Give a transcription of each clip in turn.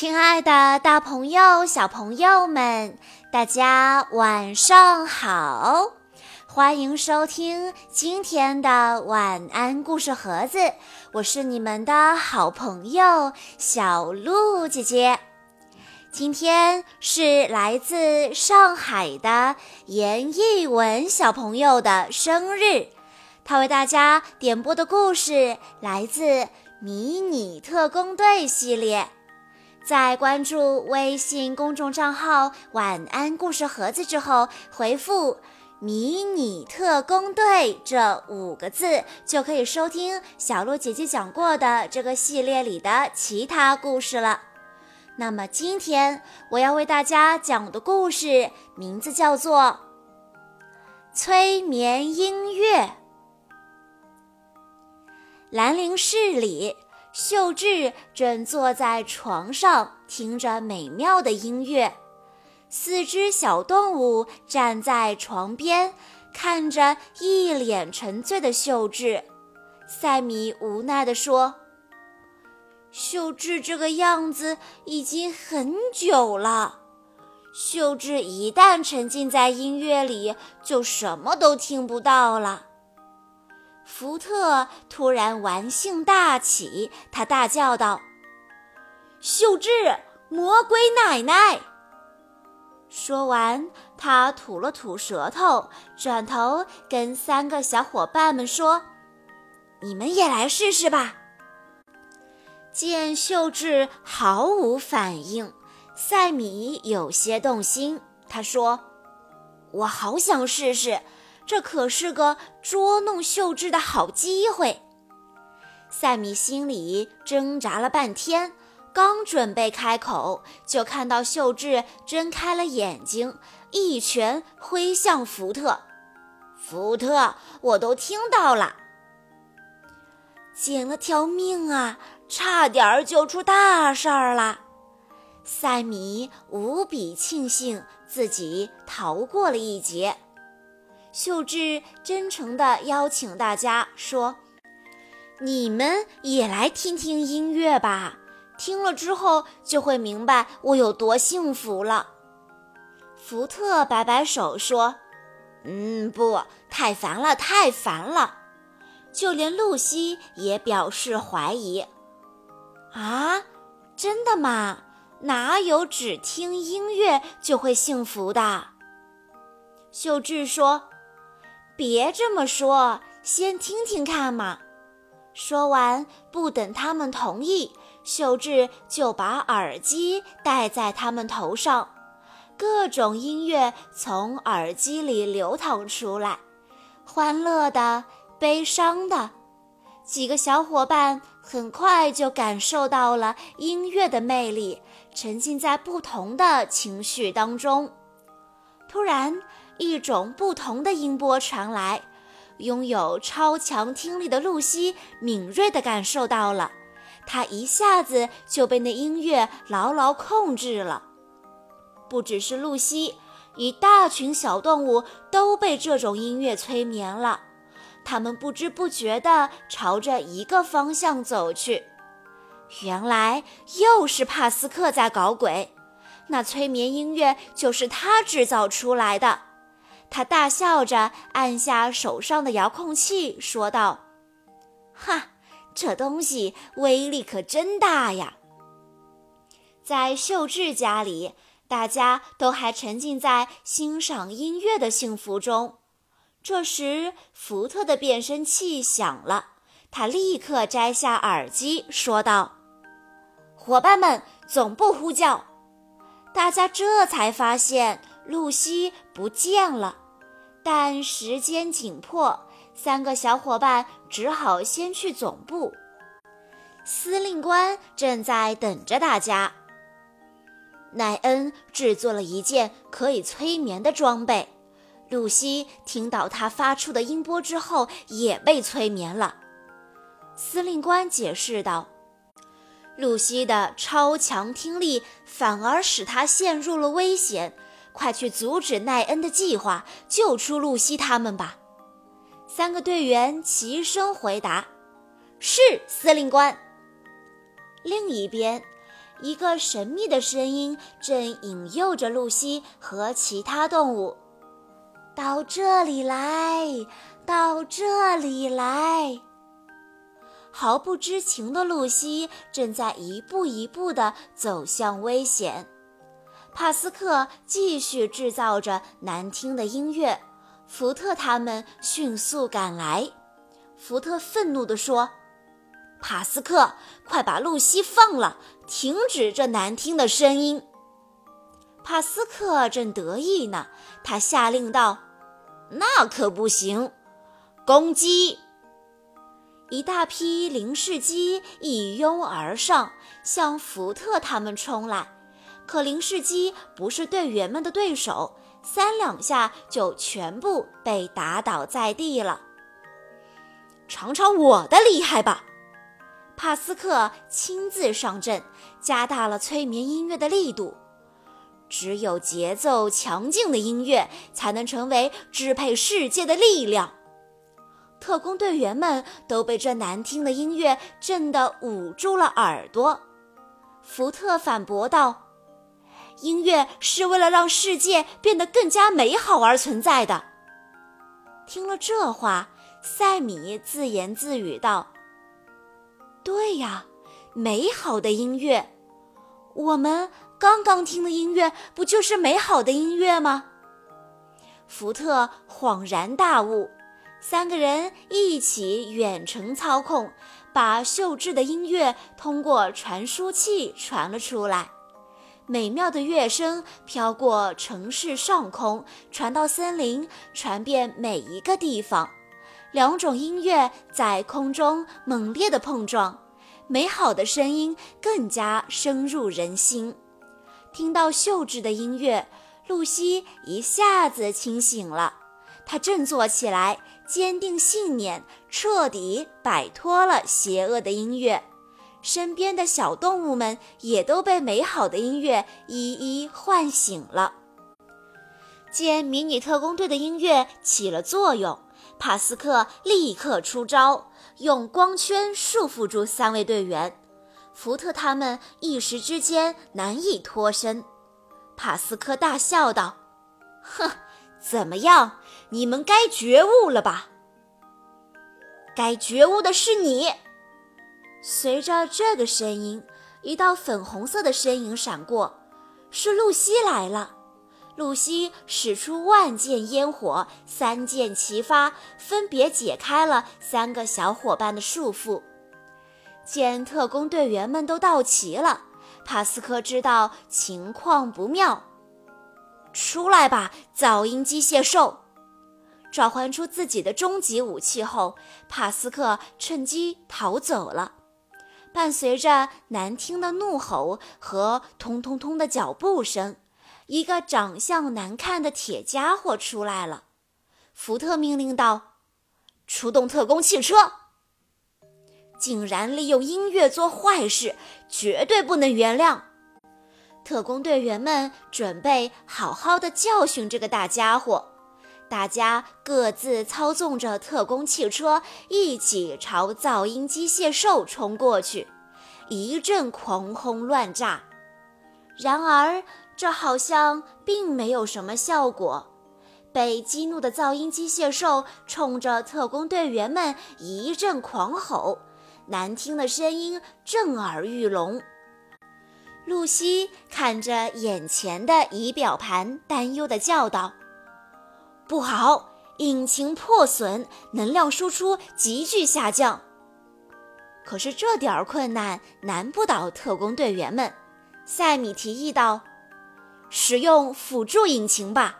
亲爱的，大朋友、小朋友们，大家晚上好！欢迎收听今天的晚安故事盒子，我是你们的好朋友小鹿姐姐。今天是来自上海的严艺文小朋友的生日，他为大家点播的故事来自《迷你特工队》系列。在关注微信公众账号“晚安故事盒子”之后，回复“迷你特工队”这五个字，就可以收听小鹿姐姐讲过的这个系列里的其他故事了。那么今天我要为大家讲的故事名字叫做《催眠音乐》。兰陵市里。秀智正坐在床上听着美妙的音乐，四只小动物站在床边，看着一脸沉醉的秀智。赛米无奈地说：“秀智这个样子已经很久了。秀智一旦沉浸在音乐里，就什么都听不到了。”福特突然玩性大起，他大叫道：“秀智，魔鬼奶奶！”说完，他吐了吐舌头，转头跟三个小伙伴们说：“你们也来试试吧。”见秀智毫无反应，赛米有些动心，他说：“我好想试试。”这可是个捉弄秀智的好机会。赛米心里挣扎了半天，刚准备开口，就看到秀智睁开了眼睛，一拳挥向福特。福特，我都听到了，捡了条命啊，差点就出大事儿了。赛米无比庆幸自己逃过了一劫。秀智真诚地邀请大家说：“你们也来听听音乐吧，听了之后就会明白我有多幸福了。”福特摆摆手说：“嗯，不，太烦了，太烦了。”就连露西也表示怀疑：“啊，真的吗？哪有只听音乐就会幸福的？”秀智说。别这么说，先听听看嘛。说完，不等他们同意，秀智就把耳机戴在他们头上，各种音乐从耳机里流淌出来，欢乐的、悲伤的。几个小伙伴很快就感受到了音乐的魅力，沉浸在不同的情绪当中。突然，一种不同的音波传来，拥有超强听力的露西敏锐地感受到了，她一下子就被那音乐牢牢控制了。不只是露西，一大群小动物都被这种音乐催眠了，它们不知不觉地朝着一个方向走去。原来又是帕斯克在搞鬼，那催眠音乐就是他制造出来的。他大笑着按下手上的遥控器，说道：“哈，这东西威力可真大呀！”在秀智家里，大家都还沉浸在欣赏音乐的幸福中。这时，福特的变声器响了，他立刻摘下耳机，说道：“伙伴们，总部呼叫！”大家这才发现露西不见了。但时间紧迫，三个小伙伴只好先去总部。司令官正在等着大家。奈恩制作了一件可以催眠的装备，露西听到他发出的音波之后也被催眠了。司令官解释道：“露西的超强听力反而使她陷入了危险。”快去阻止奈恩的计划，救出露西他们吧！三个队员齐声回答：“是，司令官。”另一边，一个神秘的声音正引诱着露西和其他动物到这里来，到这里来。毫不知情的露西正在一步一步地走向危险。帕斯克继续制造着难听的音乐，福特他们迅速赶来。福特愤怒地说：“帕斯克，快把露西放了，停止这难听的声音！”帕斯克正得意呢，他下令道：“那可不行，攻击！”一大批零式机一拥而上，向福特他们冲来。可零式机不是队员们的对手，三两下就全部被打倒在地了。尝尝我的厉害吧！帕斯克亲自上阵，加大了催眠音乐的力度。只有节奏强劲的音乐，才能成为支配世界的力量。特工队员们都被这难听的音乐震得捂住了耳朵。福特反驳道：“音乐是为了让世界变得更加美好而存在的。”听了这话，塞米自言自语道：“对呀，美好的音乐。我们刚刚听的音乐不就是美好的音乐吗？”福特恍然大悟。三个人一起远程操控，把秀智的音乐通过传输器传了出来。美妙的乐声飘过城市上空，传到森林，传遍每一个地方。两种音乐在空中猛烈的碰撞，美好的声音更加深入人心。听到秀智的音乐，露西一下子清醒了。他振作起来，坚定信念，彻底摆脱了邪恶的音乐。身边的小动物们也都被美好的音乐一一唤醒了。见迷你特工队的音乐起了作用，帕斯克立刻出招，用光圈束缚住三位队员。福特他们一时之间难以脱身。帕斯克大笑道：“哼。”怎么样？你们该觉悟了吧？该觉悟的是你。随着这个声音，一道粉红色的身影闪过，是露西来了。露西使出万箭烟火，三箭齐发，分别解开了三个小伙伴的束缚。见特工队员们都到齐了，帕斯克知道情况不妙。出来吧，噪音机械兽！召唤出自己的终极武器后，帕斯克趁机逃走了。伴随着难听的怒吼和通通通的脚步声，一个长相难看的铁家伙出来了。福特命令道：“出动特工汽车！”竟然利用音乐做坏事，绝对不能原谅！特工队员们准备好好的教训这个大家伙，大家各自操纵着特工汽车，一起朝噪音机械兽冲过去，一阵狂轰乱炸。然而，这好像并没有什么效果。被激怒的噪音机械兽冲着特工队员们一阵狂吼，难听的声音震耳欲聋。露西看着眼前的仪表盘，担忧地叫道：“不好，引擎破损，能量输出急剧下降。”可是这点儿困难难不倒特工队员们。塞米提议道：“使用辅助引擎吧。”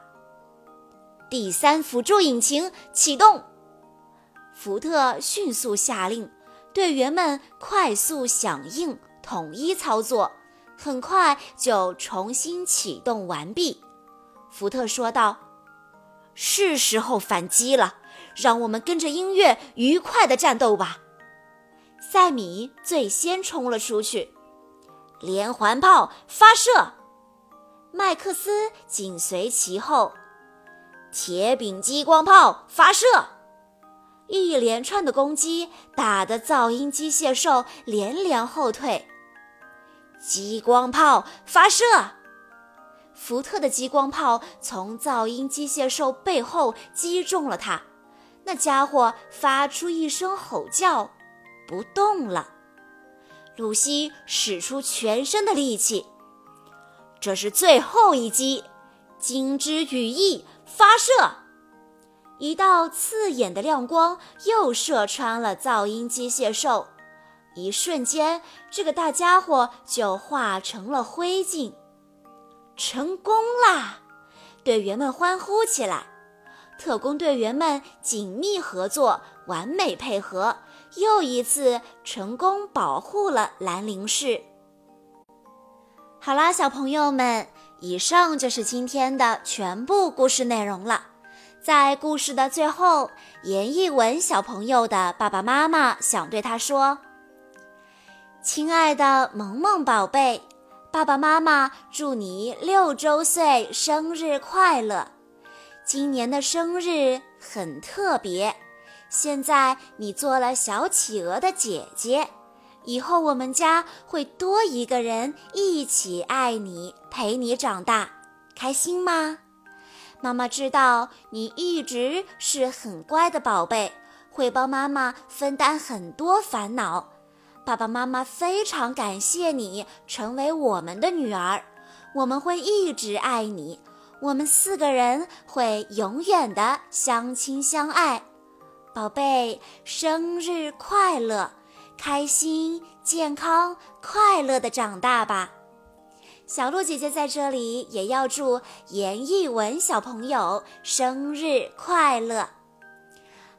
第三辅助引擎启动。福特迅速下令，队员们快速响应，统一操作。很快就重新启动完毕，福特说道：“是时候反击了，让我们跟着音乐愉快的战斗吧。”塞米最先冲了出去，连环炮发射，麦克斯紧随其后，铁饼激光炮发射，一连串的攻击打得噪音机械兽连连后退。激光炮发射！福特的激光炮从噪音机械兽背后击中了他，那家伙发出一声吼叫，不动了。露西使出全身的力气，这是最后一击，金枝羽翼发射！一道刺眼的亮光又射穿了噪音机械兽，一瞬间，这个大家伙就化成了灰烬。成功啦！队员们欢呼起来。特工队员们紧密合作，完美配合，又一次成功保护了兰陵市。好啦，小朋友们，以上就是今天的全部故事内容了。在故事的最后，严艺文小朋友的爸爸妈妈想对他说：“亲爱的萌萌宝贝，爸爸妈妈祝你六周岁生日快乐！今年的生日很特别，现在你做了小企鹅的姐姐，以后我们家会多一个人一起爱你，陪你长大，开心吗？”妈妈知道你一直是很乖的宝贝，会帮妈妈分担很多烦恼。爸爸妈妈非常感谢你成为我们的女儿，我们会一直爱你。我们四个人会永远的相亲相爱。宝贝，生日快乐！开心、健康、快乐的长大吧。小鹿姐姐在这里也要祝严艺文小朋友生日快乐。